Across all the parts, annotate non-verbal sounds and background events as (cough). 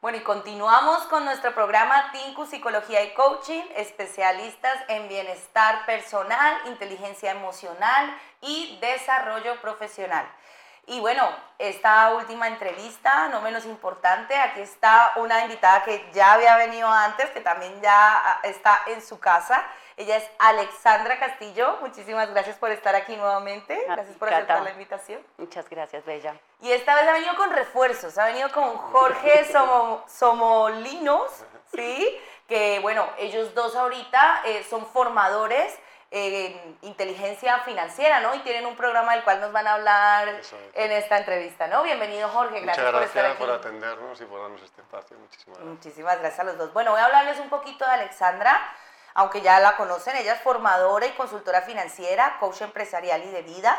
Bueno, y continuamos con nuestro programa Tinku Psicología y Coaching, especialistas en bienestar personal, inteligencia emocional y desarrollo profesional. Y bueno, esta última entrevista, no menos importante, aquí está una invitada que ya había venido antes, que también ya ah, está en su casa. Ella es Alexandra Castillo. Muchísimas gracias por estar aquí nuevamente. Gracias por aceptar la invitación. Muchas gracias, Bella. Y esta vez ha venido con refuerzos. Ha venido con Jorge (laughs) Somolinos, ¿sí? Que bueno, ellos dos ahorita eh, son formadores en inteligencia financiera, ¿no? Y tienen un programa del cual nos van a hablar en esta entrevista, ¿no? Bienvenido, Jorge. Gracias, Muchas gracias por estar aquí. por atendernos y por darnos este espacio. Muchísimas gracias. Muchísimas gracias a los dos. Bueno, voy a hablarles un poquito de Alexandra aunque ya la conocen, ella es formadora y consultora financiera, coach empresarial y de vida,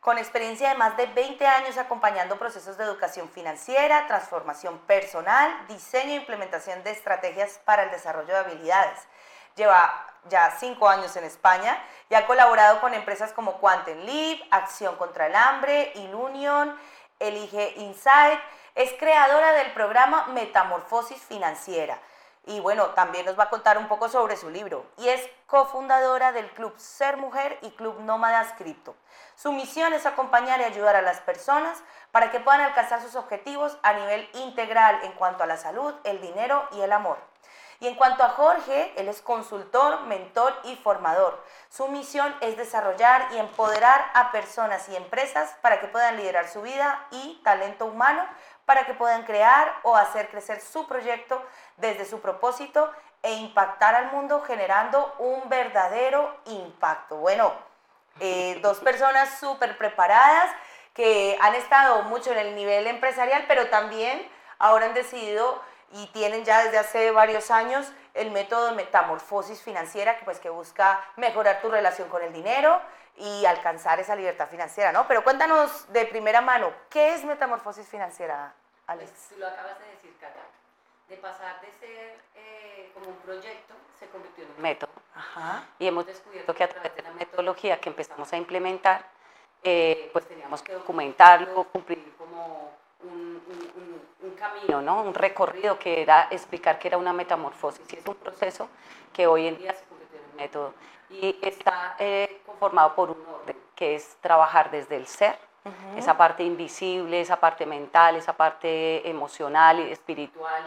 con experiencia de más de 20 años acompañando procesos de educación financiera, transformación personal, diseño e implementación de estrategias para el desarrollo de habilidades. Lleva ya cinco años en España y ha colaborado con empresas como Quantum Leap, Acción contra el Hambre, Ilunion, Elige Insight. Es creadora del programa Metamorfosis Financiera y bueno, también nos va a contar un poco sobre su libro. Y es cofundadora del Club Ser Mujer y Club Nómadas Cripto. Su misión es acompañar y ayudar a las personas para que puedan alcanzar sus objetivos a nivel integral en cuanto a la salud, el dinero y el amor. Y en cuanto a Jorge, él es consultor, mentor y formador. Su misión es desarrollar y empoderar a personas y empresas para que puedan liderar su vida y talento humano para que puedan crear o hacer crecer su proyecto desde su propósito e impactar al mundo generando un verdadero impacto. Bueno, eh, (laughs) dos personas súper preparadas que han estado mucho en el nivel empresarial, pero también ahora han decidido y tienen ya desde hace varios años el método de metamorfosis financiera que pues que busca mejorar tu relación con el dinero y alcanzar esa libertad financiera, ¿no? Pero cuéntanos de primera mano, ¿qué es metamorfosis financiera, Alex? Pues, tú lo acabas de decir, Cata. De pasar de ser eh, como un proyecto, se convirtió en un método. Ajá. Y hemos descubierto que a través de la metodología que empezamos a implementar, eh, pues teníamos que documentarlo, cumplir como un, un, camino, ¿no? un recorrido que era explicar que era una metamorfosis y es un proceso que hoy en día se convirtió en un método y está eh, conformado por un orden que es trabajar desde el ser, esa parte invisible, esa parte mental, esa parte emocional y espiritual,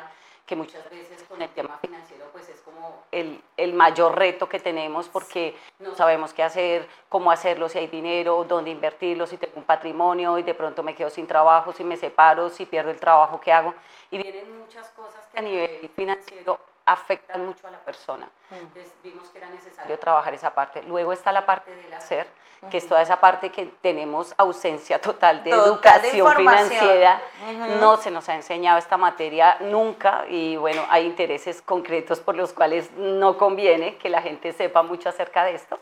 que muchas veces con el tema financiero pues es como el, el, mayor reto que tenemos porque no sabemos qué hacer, cómo hacerlo, si hay dinero, dónde invertirlo, si tengo un patrimonio y de pronto me quedo sin trabajo, si me separo, si pierdo el trabajo, ¿qué hago? Y vienen muchas cosas que a nivel financiero afectan mucho a la persona. Mm. Entonces vimos que era necesario trabajar esa parte. Luego está la parte del hacer, que es toda esa parte que tenemos ausencia total de educación financiera. No se nos ha enseñado esta materia nunca y bueno, hay intereses concretos por los cuales no conviene que la gente sepa mucho acerca de esto,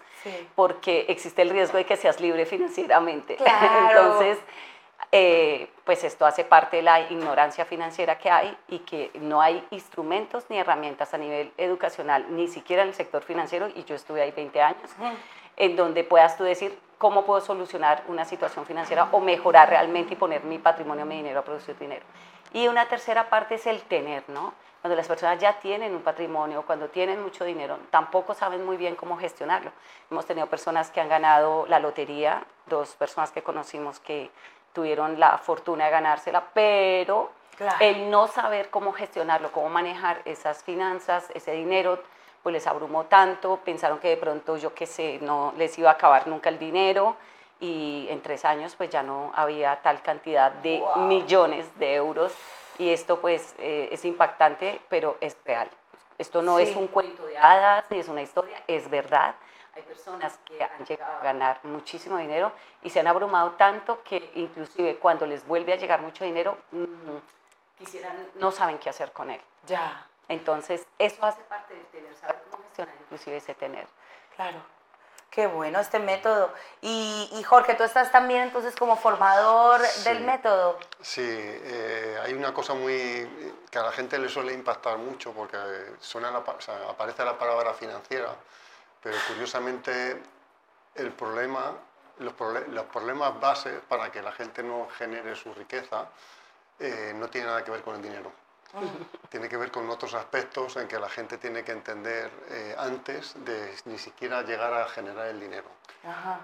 porque existe el riesgo de que seas libre financieramente. (laughs) Entonces, eh, pues esto hace parte de la ignorancia financiera que hay y que no hay instrumentos ni herramientas a nivel educacional, ni siquiera en el sector financiero, y yo estuve ahí 20 años, en donde puedas tú decir cómo puedo solucionar una situación financiera o mejorar realmente y poner mi patrimonio, mi dinero a producir dinero. Y una tercera parte es el tener, ¿no? Cuando las personas ya tienen un patrimonio, cuando tienen mucho dinero, tampoco saben muy bien cómo gestionarlo. Hemos tenido personas que han ganado la lotería, dos personas que conocimos que tuvieron la fortuna de ganársela, pero el no saber cómo gestionarlo, cómo manejar esas finanzas, ese dinero, pues les abrumó tanto, pensaron que de pronto, yo qué sé, no les iba a acabar nunca el dinero y en tres años pues ya no había tal cantidad de millones de euros y esto pues eh, es impactante, pero es real. Esto no es un cuento de hadas ni es una historia, es verdad. Hay personas que han llegado a ganar muchísimo dinero y se han abrumado tanto que inclusive cuando les vuelve a llegar mucho dinero, mm, quisieran, no saben qué hacer con él. Ya. Entonces, eso hace parte del tener, saber cómo gestionar inclusive ese tener. Claro. Qué bueno este método. Y, Jorge, tú estás también entonces como formador del método. Sí, eh, hay una cosa muy que a la gente le suele impactar mucho porque suena aparece la palabra financiera pero curiosamente el problema, los, problemas bases para que la gente no genere su riqueza eh, no tiene nada que ver con el dinero. Tiene que ver con otros aspectos en que la gente tiene que entender eh, antes de ni siquiera llegar a generar el dinero.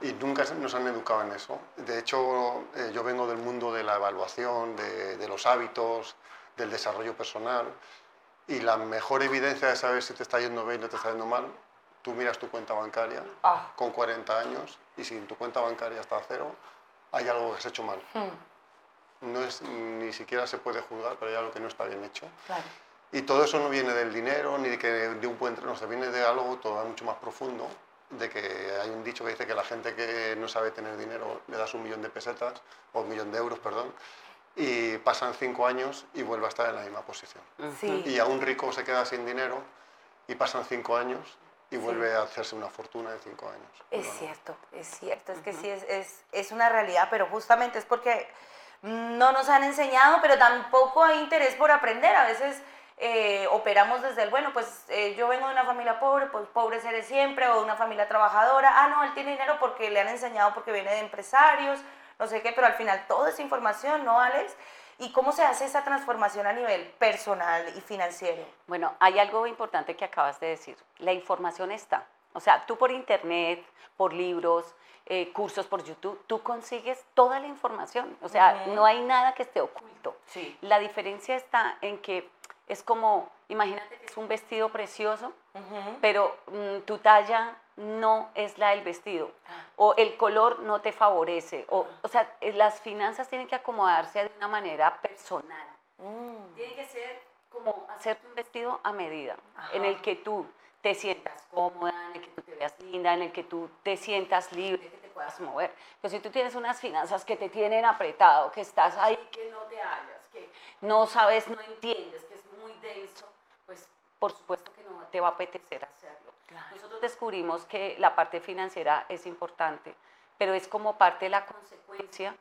Y nunca nos han educado en eso. De hecho, eh, yo vengo del mundo de la evaluación, de, de, los hábitos, del desarrollo personal. Y la mejor evidencia de saber si te está yendo bien o te está yendo mal, tú miras tu cuenta bancaria ah. con 40 años y si en tu cuenta bancaria está a cero, hay algo que has hecho mal. Hmm. No es, ni siquiera se puede juzgar, pero hay algo que no está bien hecho. Y todo eso no viene del dinero ni de, que, de un buen no, se viene de algo todavía mucho más profundo, de que hay un dicho que dice que la gente que no sabe tener dinero le das un millón de pesetas, o un millón de euros, perdón, y pasan cinco años y vuelve a estar en la misma posición. Y a un rico se queda sin dinero y pasan cinco años y vuelve a hacerse una fortuna de cinco años. Es cierto, es cierto, es que sí, es, es, es, una realidad, pero justamente es porque no nos han enseñado, pero tampoco hay interés por aprender. A veces eh, operamos desde el, bueno, pues eh, yo vengo de una familia pobre, pues pobre seré siempre, o de una familia trabajadora. Ah, no, él tiene dinero porque le han enseñado, porque viene de empresarios, no sé qué, pero al final toda esa información, ¿no, Alex? ¿Y cómo se hace esa transformación a nivel personal y financiero? Bueno, hay algo importante que acabas de decir. La información está. O sea, tú por internet, por libros, eh, cursos por YouTube, tú consigues toda la información. O sea, no hay nada que esté oculto. Sí. La diferencia está en que es como, imagínate que es un vestido precioso, pero mm, tu talla no es la del vestido, ah. o el color no te favorece, o, o sea, eh, las finanzas tienen que acomodarse de una manera personal. Mm. Tiene que ser como hacerte un vestido a medida, en el que tú te sientas cómoda, en el que tú te veas linda, en el que tú te sientas libre, que te puedas mover. Pero si tú tienes unas finanzas que te tienen apretado, que estás ahí, que no te hallas, que no sabes, no entiendes, que es muy denso, pues por supuesto que no te va a apetecer hacerlo. Nosotros descubrimos que la parte financiera es importante, pero es como parte de la consecuencia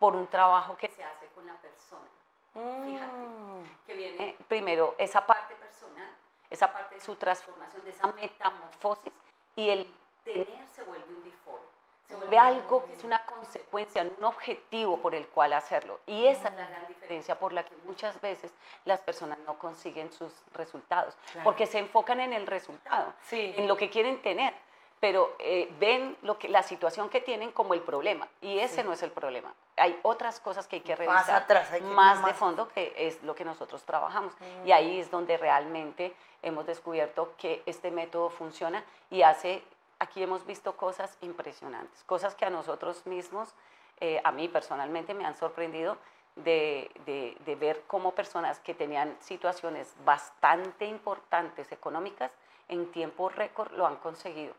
por un trabajo que se hace con la persona. Fíjate, mm. que viene primero esa parte personal, esa parte de su transformación, de esa metamorfosis, y el tener se vuelve un default, se vuelve algo que es una consecuencia, un objetivo por el cual hacerlo. Y esa es la gran diferencia por la que muchas veces las personas no consiguen sus resultados, porque se enfocan en el resultado, en lo que quieren tener pero eh, ven lo que, la situación que tienen como el problema y ese no es el problema. Hay otras cosas que hay que revisar más, atrás, más, de fondo que es lo que nosotros trabajamos. Y ahí es donde realmente hemos descubierto que este método funciona y hace, aquí hemos visto cosas impresionantes, cosas que a nosotros mismos, eh, a mí personalmente me han sorprendido de, de, de ver cómo personas que tenían situaciones bastante importantes económicas en tiempo récord lo han conseguido.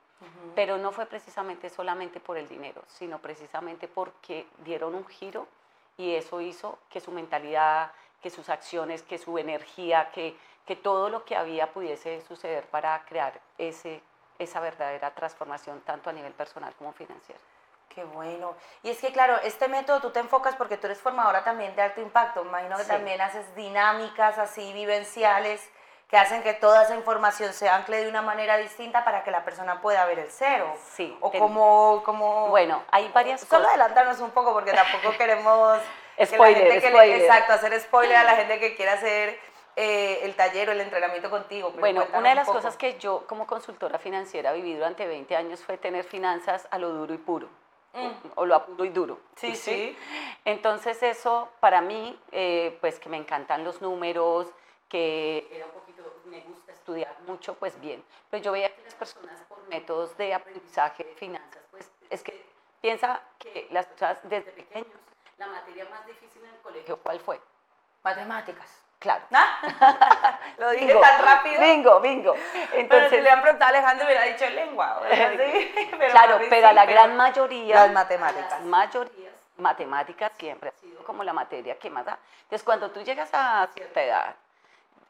Pero no fue precisamente solamente por el dinero, sino precisamente porque dieron un giro y eso hizo que su mentalidad, que sus acciones, que su energía, que, que todo lo que había pudiese suceder para crear ese, esa verdadera transformación tanto a nivel personal como financiero. Qué bueno. Y es que, claro, este método tú te enfocas porque tú eres formadora también de alto impacto. imagino que también haces dinámicas así vivenciales que hacen que toda esa información se ancle de una manera distinta para que la persona pueda ver el cero. Sí. O como, como... Bueno, hay varias Solo adelantarnos un poco porque tampoco queremos... (laughs) spoiler, spoiler. exacto, hacer spoiler a la gente que quiera hacer eh, el taller o el entrenamiento contigo. bueno, una de las cosas que yo como consultora financiera viví durante 20 años fue tener finanzas a lo duro y puro. Mm. O, lo puro y duro. Sí, (laughs) sí, Entonces eso para mí, eh, pues que me encantan los números, que era un poquito, me gusta estudiar mucho, pues bien. Pero yo veía que las personas por métodos de aprendizaje de finanzas, pues es que piensa que las personas desde pequeños, la materia más difícil en el colegio, ¿cuál fue? Matemáticas. Claro. ¿Ah? (laughs) Lo dije tan rápido. Bingo, bingo. Entonces, pero si le han preguntado a Alejandro, hubiera dicho lengua. (laughs) (laughs) claro, pero a la gran mayoría. Las matemáticas. Las mayorías, matemáticas siempre ha sido como la materia que más da. Entonces, cuando tú llegas a cierta edad,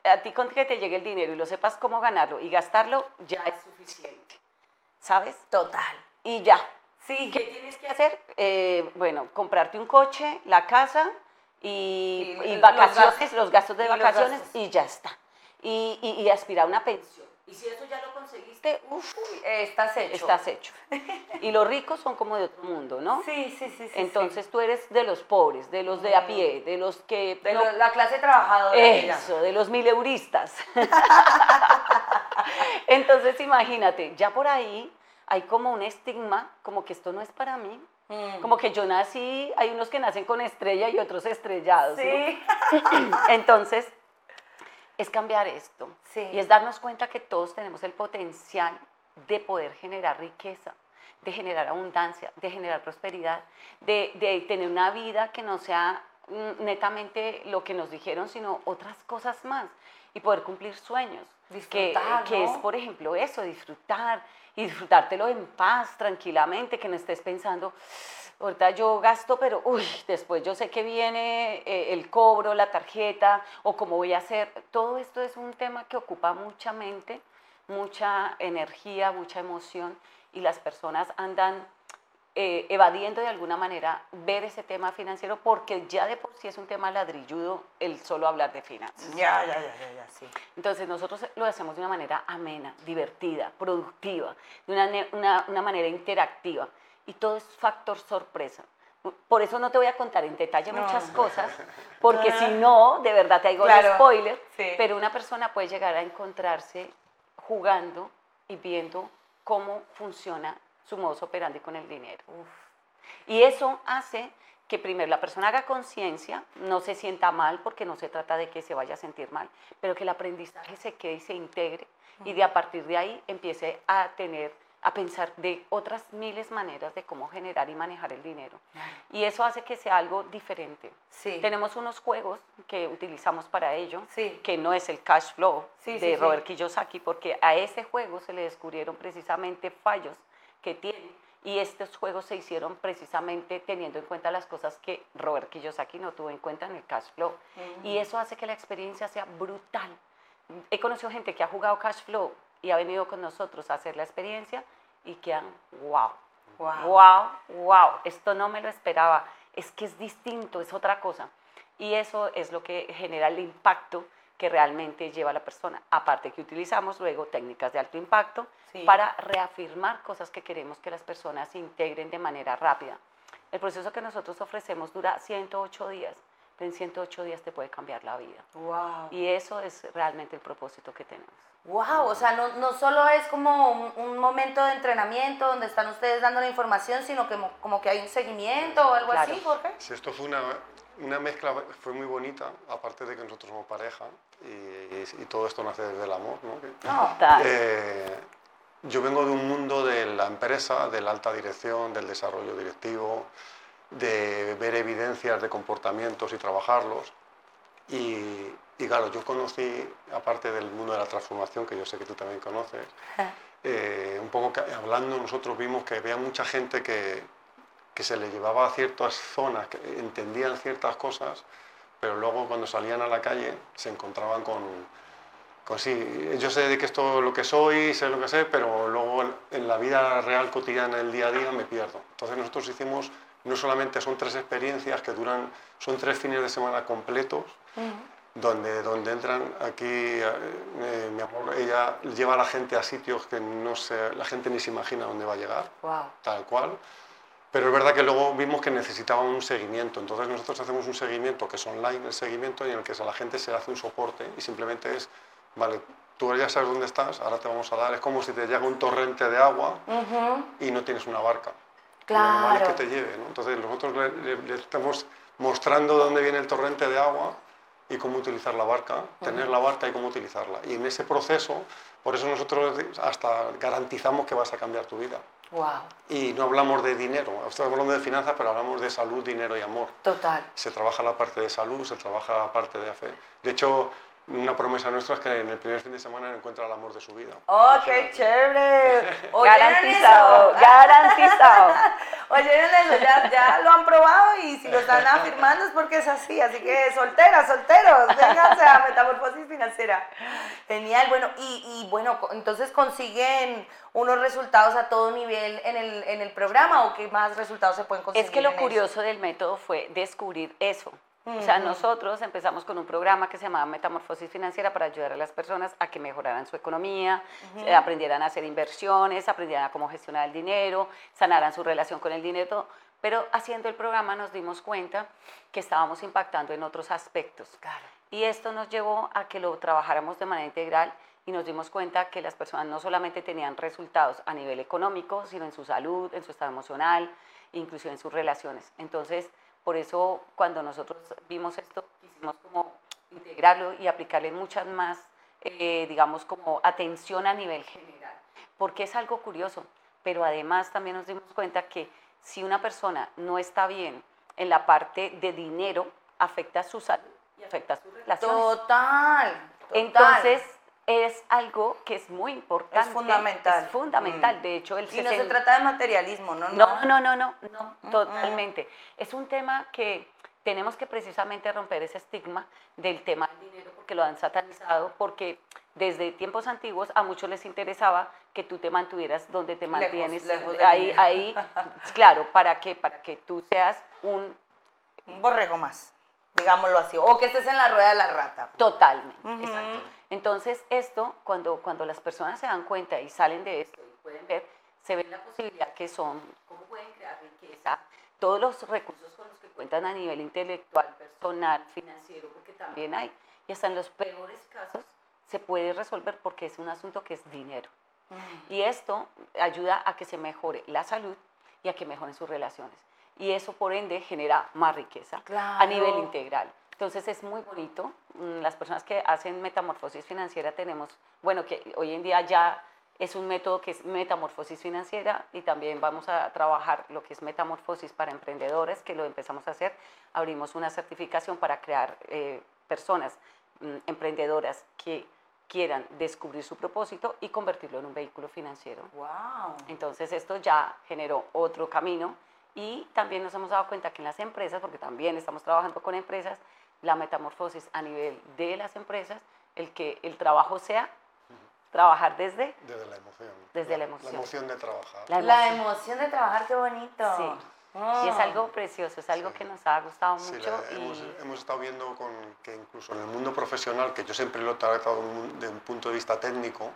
a ti con que te llegue el dinero y lo sepas cómo ganarlo y gastarlo, ya es suficiente. ¿Sabes? Total. Y ya. Sí. ¿Qué tienes que hacer? Eh, bueno, comprarte un coche, la casa y, vacaciones, los gastos, de vacaciones y ya está. Y, y, aspirar a una pensión. Y si eso ya lo conseguiste, uff, estás hecho. Estás hecho. (laughs) Y los ricos son como de otro mundo, ¿no? Sí, sí, sí. Entonces tú eres de los pobres, de los de a pie, de los que... De la clase trabajadora. Eso, de los mileuristas. (laughs) Entonces imagínate, ya por ahí hay como un estigma, como que esto no es para mí. Mm. Como que yo nací, hay unos que nacen con estrella y otros estrellados. Sí. (laughs) Entonces, es cambiar esto. Y es darnos cuenta que todos tenemos el potencial de poder generar riqueza, de generar abundancia, de generar prosperidad, de, de tener una vida que no sea mm, netamente lo que nos dijeron, sino otras cosas más y poder cumplir sueños. Disfrutar, que, que es, por ejemplo, eso, disfrutar y disfrutártelo en paz, tranquilamente, que no estés pensando, ahorita yo gasto, pero uy, después yo sé que viene eh, el cobro, la tarjeta o cómo voy a hacer. Todo esto es un tema que ocupa mucha mente, mucha energía, mucha emoción y las personas andan eh, evadiendo de alguna manera ver ese tema financiero porque ya de por sí es un tema ladrilludo el solo hablar de finanzas. Ya, ya, ya, ya, ya, sí. Entonces nosotros lo hacemos de una manera amena, divertida, productiva, de una, una, una manera interactiva y todo es factor sorpresa. Por eso no te voy a contar en detalle muchas (laughs) cosas, porque si no, de verdad te hago el spoiler, pero una persona puede llegar a encontrarse jugando y viendo cómo funciona su modo operandi con el dinero. Y eso hace que primero la persona haga conciencia, no se sienta mal, porque no se trata de que se vaya a sentir mal, pero que el aprendizaje se quede y se integre y de a partir de ahí empiece a tener a pensar de otras miles maneras de cómo generar y manejar el dinero. Y eso hace que sea algo diferente. Sí. Tenemos unos juegos que utilizamos para ello, sí. que no es el cash flow de Robert Kiyosaki, porque a ese juego se le descubrieron precisamente fallos que tiene. Y estos juegos se hicieron precisamente teniendo en cuenta las cosas que Robert Kiyosaki no tuvo en cuenta en el cash flow. Y eso hace que la experiencia sea brutal. He conocido gente que ha jugado cash flow y ha venido con nosotros a hacer la experiencia y quedan, wow, wow, wow, wow, esto no me lo esperaba, es que es distinto, es otra cosa. Y eso es lo que genera el impacto que realmente lleva a la persona. Aparte que utilizamos luego técnicas de alto impacto para reafirmar cosas que queremos que las personas integren de manera rápida. El proceso que nosotros ofrecemos dura 108 días, pero en 108 días te puede cambiar la vida. Wow. Y eso es realmente el propósito que tenemos. Wow, o sea, no, no solo es como un, momento de entrenamiento donde están ustedes dando la información, sino que como que hay un seguimiento o algo así, Jorge. Sí, esto fue una, una, mezcla, fue muy bonita, aparte de que nosotros somos pareja y, y, todo esto nace desde el amor, ¿no? no eh, yo vengo de un mundo de la empresa, de la alta dirección, del desarrollo directivo, de ver evidencias de comportamientos y trabajarlos. Y, y claro, yo conocí, aparte del mundo de la transformación, que yo sé que tú también conoces, eh, un poco hablando nosotros vimos que había mucha gente que, que se le llevaba a ciertas zonas, que entendían ciertas cosas, pero luego cuando salían a la calle se encontraban con, con sí, yo sé de que esto es lo que soy, sé lo que sé, pero luego en la vida real cotidiana, el día a día, me pierdo. Entonces nosotros hicimos, no solamente son tres experiencias que duran, son tres fines de semana completos, donde, donde entran aquí, eh, eh, mi amor, ella lleva a la gente a sitios que no sé, la gente ni se imagina dónde va a llegar, tal cual. Pero es verdad que luego vimos que necesitaban un seguimiento, entonces nosotros hacemos un seguimiento que es online, el seguimiento, en el que a la gente se le hace un soporte y simplemente es, vale, tú ya sabes dónde estás, ahora te vamos a dar, es como si te llega un torrente de agua y no tienes una barca. Claro. Lo que te lleve, ¿no? Entonces nosotros le estamos mostrando dónde viene el torrente de agua y cómo utilizar la barca, tener la barca y cómo utilizarla. Y en ese proceso, por eso nosotros hasta garantizamos que vas a cambiar tu vida. Wow. Y no hablamos de dinero, estamos hablando de finanzas, pero hablamos de salud, dinero y amor. Total. Se trabaja la parte de salud, se trabaja la parte de fe. De hecho, una promesa nuestra es que en el primer fin de semana encuentra el amor de su vida. ¡Oh, qué chévere! (laughs) garantizado, garantizado. (laughs) (laughs) Oyeron eso, ya, ya, lo han probado y si lo están afirmando es porque es así. Así que solteras, solteros, vénganse a Metamorfosis Financiera. Genial, bueno, y, y, bueno, entonces consiguen unos resultados a todo nivel en el, en el programa o qué más resultados se pueden conseguir. Es que lo curioso del método fue descubrir eso O sea, nosotros empezamos con un programa que se llamaba Metamorfosis Financiera para ayudar a las personas a que mejoraran su economía, eh, aprendieran a hacer inversiones, aprendieran a cómo gestionar el dinero, sanaran su relación con el dinero. Pero haciendo el programa nos dimos cuenta que estábamos impactando en otros aspectos. Y esto nos llevó a que lo trabajáramos de manera integral y nos dimos cuenta que las personas no solamente tenían resultados a nivel económico, sino en su salud, en su estado emocional, incluso en sus relaciones. Entonces, por eso cuando nosotros vimos esto, quisimos como integrarlo y aplicarle muchas más, eh, digamos, como atención a nivel general, porque es algo curioso, pero además también nos dimos cuenta que si una persona no está bien en la parte de dinero, afecta su salud y afecta sus relaciones. Total. total. Entonces, es algo que es muy importante. Es fundamental. Es fundamental. Mm. De hecho, el Y no se trata de materialismo, ¿no? No, no, no, no, no, mm, totalmente. Es un tema que tenemos que precisamente romper ese estigma del tema del dinero porque lo han satanizado, porque desde tiempos antiguos a muchos les interesaba que tú te mantuvieras donde te mantienes. ahí, ahí, (laughs) claro, ¿para qué? Para que tú seas un... Un borrego más digámoslo así, o que estés en la rueda de la rata. Totalmente, exacto. Entonces, esto, cuando, cuando las personas se dan cuenta y salen de esto y pueden ver, se ve la posibilidad que son, cómo pueden crear riqueza, todos los recursos con los que cuentan a nivel intelectual, personal, financiero, porque también hay, y hasta en los peores casos se puede resolver porque es un asunto que es dinero. Y esto ayuda a que se mejore la salud y a que mejoren sus relaciones y eso por ende genera más riqueza a nivel integral. Entonces es muy bonito. Mm, las personas que hacen metamorfosis financiera tenemos, bueno, que hoy en día ya es un método que es metamorfosis financiera y también vamos a trabajar lo que es metamorfosis para emprendedores, que lo empezamos a hacer. Abrimos una certificación para crear eh, personas mm, emprendedoras que quieran descubrir su propósito y convertirlo en un vehículo financiero. Wow. Entonces esto ya generó otro camino y también nos hemos dado cuenta que en las empresas, porque también estamos trabajando con empresas, la metamorfosis a nivel de las empresas, el que el trabajo sea trabajar desde... Desde la emoción. Desde la, emoción. La emoción de trabajar. La emoción, de trabajar, qué bonito. Sí. Y es algo precioso, es algo que nos ha gustado mucho. y... hemos, hemos, estado viendo con, que incluso en el mundo profesional, que yo siempre lo he tratado desde un punto de vista técnico,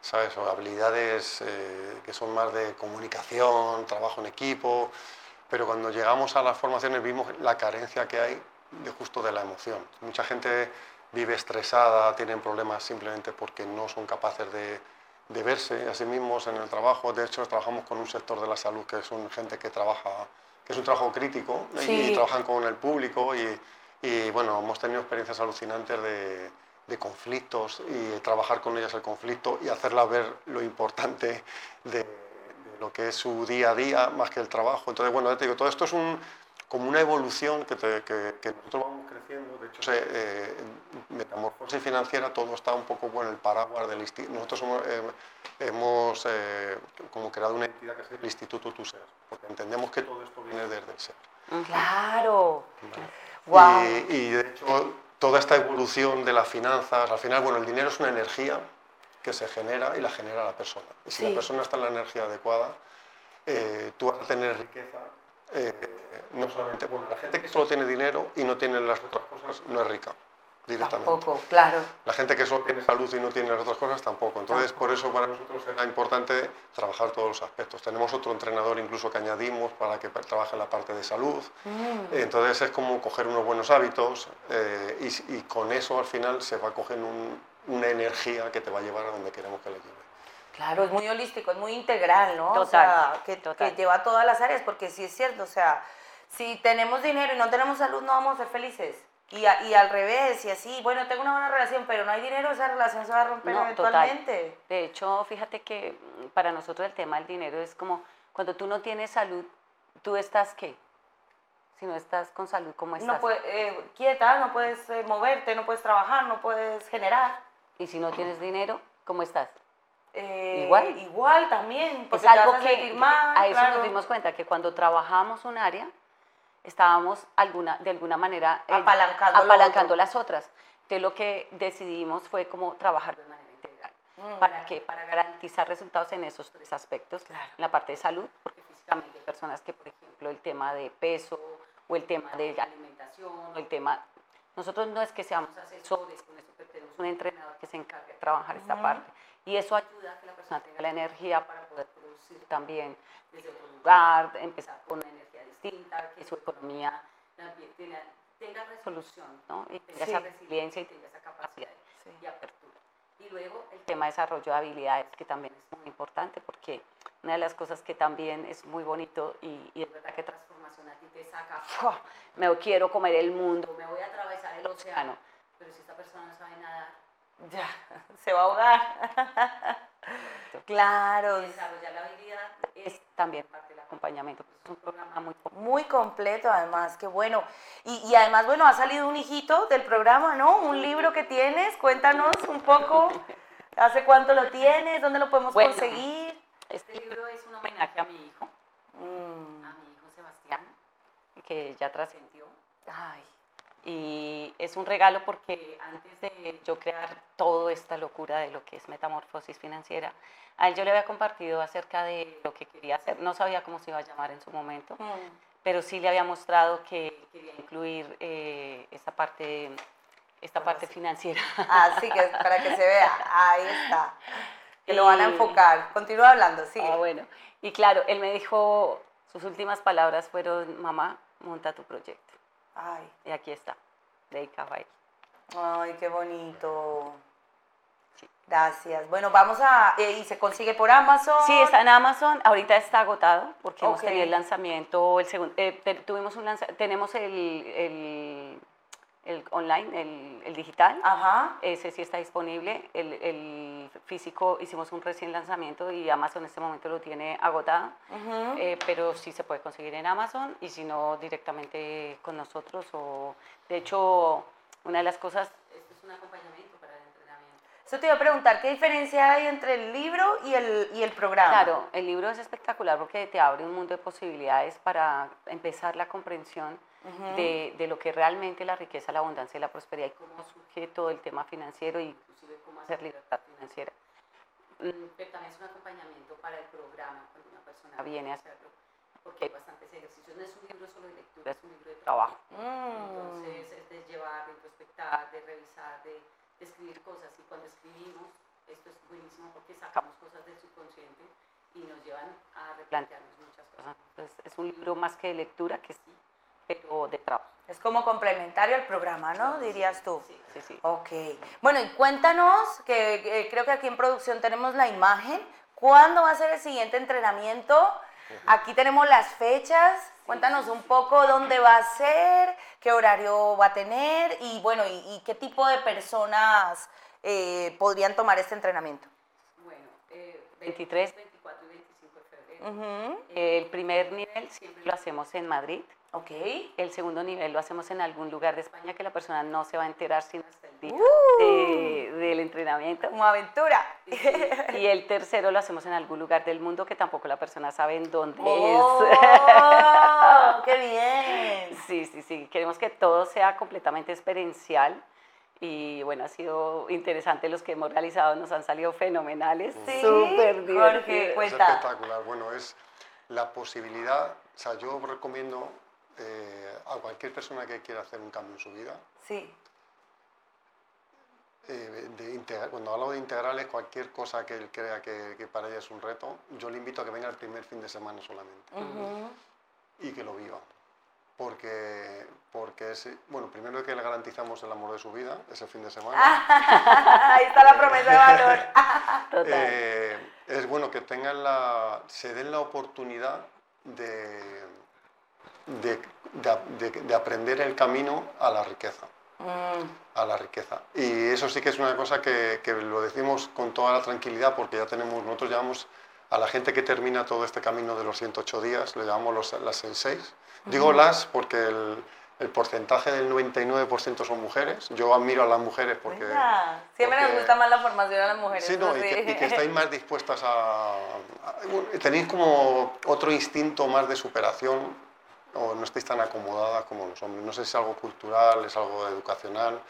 ¿sabes? O habilidades eh, que son más de comunicación, trabajo en equipo, pero cuando llegamos a las formaciones vimos la carencia que hay de justo de la emoción. Mucha gente vive estresada, tienen problemas simplemente porque no son capaces de, de verse a sí mismos en el trabajo. De hecho, trabajamos con un sector de la salud que es un gente que trabaja, que es un trabajo crítico y, trabajan con el público y, y bueno, hemos tenido experiencias alucinantes de de conflictos y trabajar con ellas el conflicto y hacerlas ver lo importante de, lo que es su día a día más que el trabajo. Entonces, bueno, te digo, todo esto es un, como una evolución que, que, nosotros vamos creciendo. De hecho, se, eh, metamorfosis financiera, todo está un poco en el paraguas del instituto. Nosotros eh, hemos eh, como creado una entidad que es el Instituto Tu Ser, porque entendemos que todo esto viene desde el ser. Claro. Wow. Y, y de hecho, toda esta evolución de las finanzas, al final, bueno, el dinero es una energía que se genera y la genera la persona. Y si la persona está en la energía adecuada, eh, tú vas a tener riqueza. Eh, no solamente, bueno, la gente que solo tiene dinero y no tiene las otras cosas no es rica directamente. Tampoco, claro. La gente que solo tiene salud y no tiene las otras cosas tampoco. Entonces, por eso para nosotros era importante trabajar todos los aspectos. Tenemos otro entrenador incluso que añadimos para que trabaje la parte de salud. Mm. Entonces, es como coger unos buenos hábitos eh, y, con eso al final se va a coger una energía que te va a llevar a donde queremos que le lleve. Claro, es muy holístico, es muy integral, ¿no? Total, o sea, que, que lleva a todas las áreas, porque sí es cierto, o sea, si tenemos dinero y no tenemos salud, no vamos a ser felices. Y, y, al revés, y así, bueno, tengo una buena relación, pero no hay dinero, esa relación se va a romper eventualmente. De hecho, fíjate que para nosotros el tema del dinero es como cuando tú no tienes salud, ¿tú estás qué? Si no estás con salud, ¿cómo estás? No puedes, eh, quieta, no puedes eh, moverte, no puedes trabajar, no puedes generar. ¿Y si no tienes dinero, cómo estás? Eh, igual. Igual también, porque es algo que mal, a eso nos dimos cuenta, que cuando trabajamos un área, estábamos alguna, de alguna manera eh, apalancando, apalancando las otras. Entonces lo que decidimos fue como trabajar de manera integral. Mm. ¿Para qué? Para garantizar resultados en esos tres aspectos. En la parte de salud, porque físicamente hay personas que, por ejemplo, el tema de peso o el tema de alimentación alimentación, el tema. Nosotros no es que seamos asesores con eso, tenemos un entrenador que se encarga de trabajar esta parte. Y eso ayuda a que la persona tenga la energía para poder producir también desde otro lugar, empezar con energía distinta, que su economía tenga, resolución, ¿no? Y tenga esa resiliencia y tenga esa capacidad de apertura. Y luego el tema de desarrollo de habilidades, que también es muy importante, porque una de las cosas que también es muy bonito y, es verdad que transformación a ti te saca, me quiero comer el mundo, me voy a atravesar el océano, pero si esta persona no sabe nadar, ya, (laughs) se va a ahogar. claro. Desarrollar la habilidad es también parte del acompañamiento. Pues es un programa muy completo. Muy completo, además, qué bueno. Y, y, además, bueno, ha salido un hijito del programa, ¿no? Un libro que tienes, cuéntanos un poco. ¿Hace cuánto lo tienes? ¿Dónde lo podemos conseguir? Este libro es un homenaje a mi hijo, mm. a mi hijo Sebastián, que ya trascendió. Ay, y es un regalo porque antes de yo crear toda esta locura de lo que es metamorfosis financiera, a él yo le había compartido acerca de lo que quería hacer. No sabía cómo se iba a llamar en su momento, mm. pero sí le había mostrado que quería incluir eh, esta parte, esta parte financiera. Así que para que se vea, ahí está. Que lo van a enfocar. Continúa hablando, sí. Ah, bueno. Y claro, él me dijo, sus últimas palabras fueron, mamá, monta tu proyecto. Ay. Y aquí está, de Caballo. Ay, qué bonito. Gracias. Bueno, vamos a... Eh, ¿Y se consigue por Amazon? Sí, está en Amazon. Ahorita está agotado porque hemos tenido el lanzamiento, el segundo... Eh, tuvimos un tenemos el el online, el, el, digital. Ajá. Ese sí está disponible. El, el, físico hicimos un recién lanzamiento y Amazon en este momento lo tiene agotado. Eh, pero sí se puede conseguir en Amazon y si no directamente con nosotros. O, de hecho, una de las cosas, esto es un acompañamiento para el entrenamiento. Eso te iba a preguntar, ¿qué diferencia hay entre el libro y el, y el programa? Claro, el libro es espectacular porque te abre un mundo de posibilidades para empezar la comprensión de, de, lo que realmente la riqueza, la abundancia y la prosperidad y cómo surge todo el tema financiero e inclusive cómo hacer libertad financiera. Mm, pero también es un acompañamiento para el programa cuando una persona viene a hacerlo, porque hay bastantes ejercicios. No es un libro solo de lectura, es un libro de trabajo. Mm. Entonces es de llevar, de introspectar, de revisar, de, de escribir cosas. Y cuando escribimos, esto es buenísimo porque sacamos cosas del subconsciente y nos llevan a replantearnos muchas cosas. Entonces es un libro más que de lectura, que sí pero de trabajo. Es como complementario al programa, ¿no? Dirías tú. Sí, sí, sí. Ok. Bueno, y cuéntanos, que creo que aquí en producción tenemos la imagen. ¿Cuándo va a ser el siguiente entrenamiento? Aquí tenemos las fechas. Cuéntanos un poco dónde va a ser, qué horario va a tener y bueno, y, qué tipo de personas eh, podrían tomar este entrenamiento. Bueno, 23, eh, 24 y 25 de febrero. El primer nivel siempre lo hacemos en Madrid. Ok. El segundo nivel lo hacemos en algún lugar de España que la persona no se va a enterar sino hasta el día uh. del entrenamiento. Como aventura. Y el tercero lo hacemos en algún lugar del mundo que tampoco la persona sabe en dónde oh, es. ¡Qué bien! (laughs) Sí, sí, sí. Queremos que todo sea completamente experiencial. Y bueno, ha sido interesante los que hemos realizado, nos han salido fenomenales. Sí, súper Jorge, cuenta. Es espectacular. Bueno, es la posibilidad, o sea, yo recomiendo eh, a cualquier persona que quiera hacer un cambio en su vida. Sí. Eh, de cuando hablo de integrales, cualquier cosa que él crea que, para ella es un reto, yo le invito a que venga el primer fin de semana solamente y que lo viva. Porque, porque es, bueno, primero que le garantizamos el amor de su vida ese fin de semana. (laughs) Ahí está la promesa de valor. (laughs) Eh, es bueno que tengan la, se den la oportunidad de, de, de, aprender el camino a la riqueza. Mm. A la riqueza. Y eso sí que es una cosa que, que, lo decimos con toda la tranquilidad porque ya tenemos, nosotros llamamos a la gente que termina todo este camino de los 108 días, le llamamos los, las senseis. Digo las porque el, el porcentaje del 99% son mujeres. Yo admiro a las mujeres porque... Siempre nos gusta más la formación a las mujeres. Sí, no, y, que, estáis más dispuestas a, Tenéis como otro instinto más de superación o no estáis tan acomodadas como los hombres. No sé si es algo cultural, es algo educacional,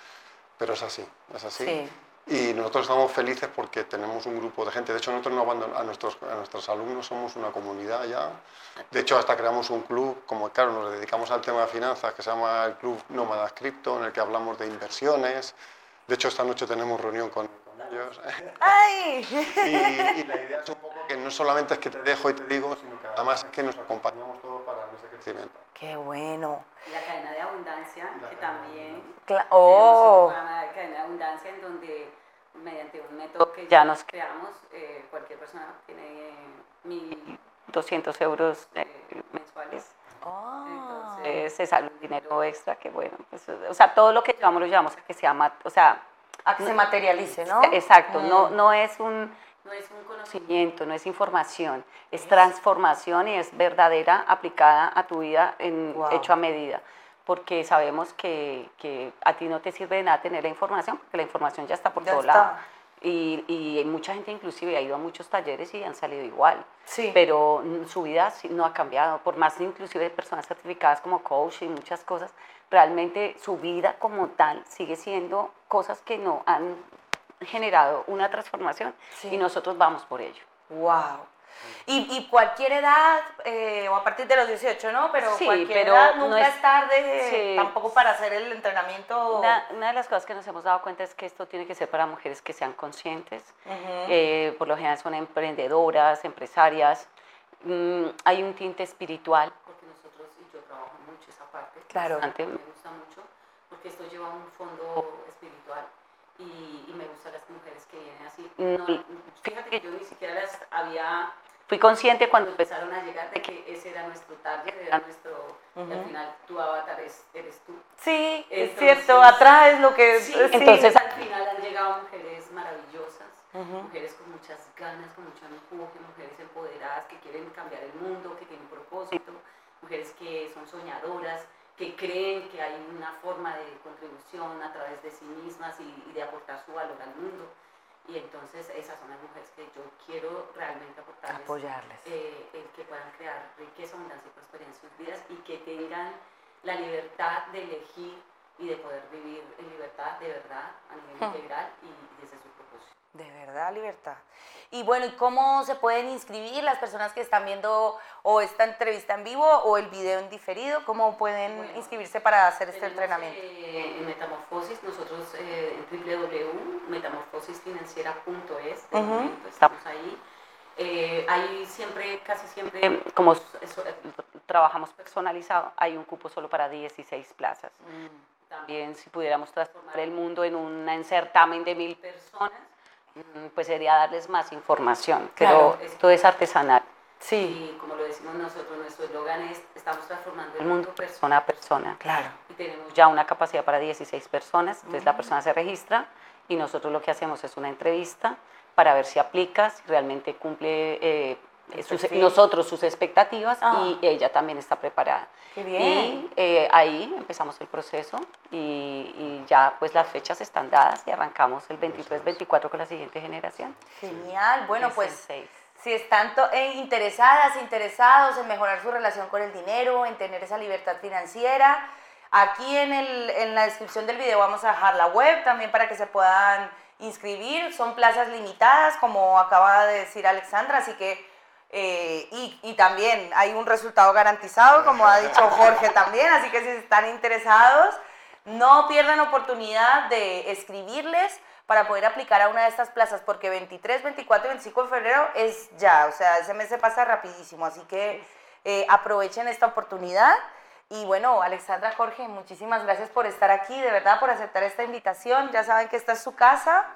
pero es así, es así. Y nosotros estamos felices porque tenemos un grupo de gente. De hecho, nosotros no abandonamos a nuestros, a nuestros alumnos, somos una comunidad ya. De hecho, hasta creamos un club, como claro, nos dedicamos al tema de finanzas, que se llama el Club Nómadas Cripto, en el que hablamos de inversiones. De hecho, esta noche tenemos reunión con, ellos. (laughs) ¡Ay! Y, la idea es un poco que no solamente es que te dejo y te digo, sino que además es que nos acompañamos todos ese crecimiento. ¡Qué bueno! La cadena de abundancia, que también... ¡Oh! La cadena de abundancia en donde mediante un método que ya nos creamos, eh, cualquier persona tiene 1.200 euros eh, mensuales. Oh. Entonces se sale un dinero extra que bueno, pues, o sea, todo lo que llevamos lo llevamos a que sea, o sea, a que se materialice, ¿no? Exacto, no, mm. no, es un, no es un conocimiento, no es información, es transformación y es verdadera aplicada a tu vida en hecho a medida. Porque sabemos que, que, a ti no te sirve de nada tener la información, porque la información ya está por todo lado. Y, y, mucha gente inclusive ha ido a muchos talleres y han salido igual. Sí. Pero su vida no ha cambiado. Por más inclusive personas certificadas como coach y muchas cosas, realmente su vida como tal sigue siendo cosas que no han generado una transformación y nosotros vamos por ello. ¡Wow! Y, cualquier edad, eh, o a partir de los 18, ¿no? Pero cualquier edad nunca es, tarde tampoco para hacer el entrenamiento. Una, de las cosas que nos hemos dado cuenta es que esto tiene que ser para mujeres que sean conscientes. Eh, por lo general son emprendedoras, empresarias. Mm, hay un tinte espiritual, porque nosotros, y yo trabajo mucho esa parte. Claro. Bastante, me gusta mucho, porque esto lleva un fondo espiritual. Y, me gustan las mujeres que vienen así. fíjate que yo ni siquiera las había fui consciente cuando empezaron a llegar de que ese era nuestro target, era nuestro, al final tu avatar eres tú. Sí, es cierto, atraes lo que... Sí, Entonces al final han llegado mujeres maravillosas, mujeres con muchas ganas, con mucho empuje, mujeres empoderadas que quieren cambiar el mundo, que tienen propósito, mujeres que son soñadoras, que creen que hay una forma de contribución a través de sí mismas y de aportar su valor al mundo. Y entonces esas son las mujeres que yo quiero realmente aportarles. Apoyarles. Eh, el que puedan crear riqueza, abundancia y prosperidad en sus vidas y que tengan la libertad de elegir y de poder vivir en libertad de verdad a nivel hmm. integral y desde su. De verdad, libertad. Y bueno, ¿y cómo se pueden inscribir las personas que están viendo o esta entrevista en vivo o el video en diferido? ¿Cómo pueden inscribirse para hacer este entrenamiento? Eh, en Metamorfosis, nosotros eh, en www.metamorfosisfinanciera.es, estamos ahí. Eh, ahí siempre, casi siempre, como trabajamos personalizado, hay un cupo solo para 16 plazas. Mm. También si pudiéramos transformar el mundo en un certamen de mil personas, pues sería darles más información, pero esto es artesanal. Sí. Y como lo decimos nosotros, nuestro eslogan es, estamos transformando el mundo persona a persona. Claro. Y tenemos ya una capacidad para 16 personas, entonces la persona se registra y nosotros lo que hacemos es una entrevista para ver si aplica, si realmente cumple eh, nosotros sus expectativas y ah. ella también está preparada. Qué bien. Y eh, ahí empezamos el proceso y, ya pues las fechas están dadas y arrancamos el 23-24 con la siguiente generación. Genial, bueno pues si están eh, interesadas, interesados en mejorar su relación con el dinero, en tener esa libertad financiera, aquí en, el, en la descripción del video vamos a dejar la web también para que se puedan inscribir, son plazas limitadas como acaba de decir Alexandra, así que eh, y, también hay un resultado garantizado, como ha dicho Jorge también, así que si están interesados, no pierdan oportunidad de escribirles para poder aplicar a una de estas plazas, porque 23, 24 y 25 de febrero es ya, o sea, ese mes se pasa rapidísimo, así que eh, aprovechen esta oportunidad. Y bueno, Alexandra, Jorge, muchísimas gracias por estar aquí, de verdad, por aceptar esta invitación. Ya saben que esta es su casa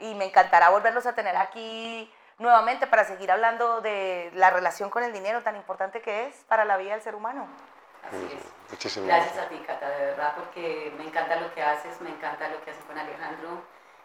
y me encantará volverlos a tener aquí nuevamente para seguir hablando de la relación con el dinero tan importante que es para la vida del ser humano. Así es. Muchísimas gracias. a ti, Cata, de verdad, porque me encanta lo que haces, me encanta lo que haces con Alejandro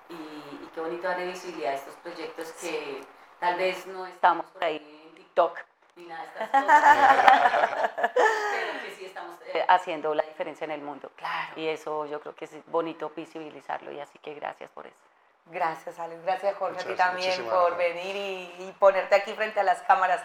y, qué bonito darle visibilidad a estos proyectos que tal vez no estamos por ahí en TikTok ni nada de estas cosas, pero que sí estamos eh, haciendo la diferencia en el mundo. Claro. Y eso yo creo que es bonito visibilizarlo y así que gracias por eso. Gracias, Alex. Gracias, Jorge, a ti también por venir y ponerte aquí frente a las cámaras.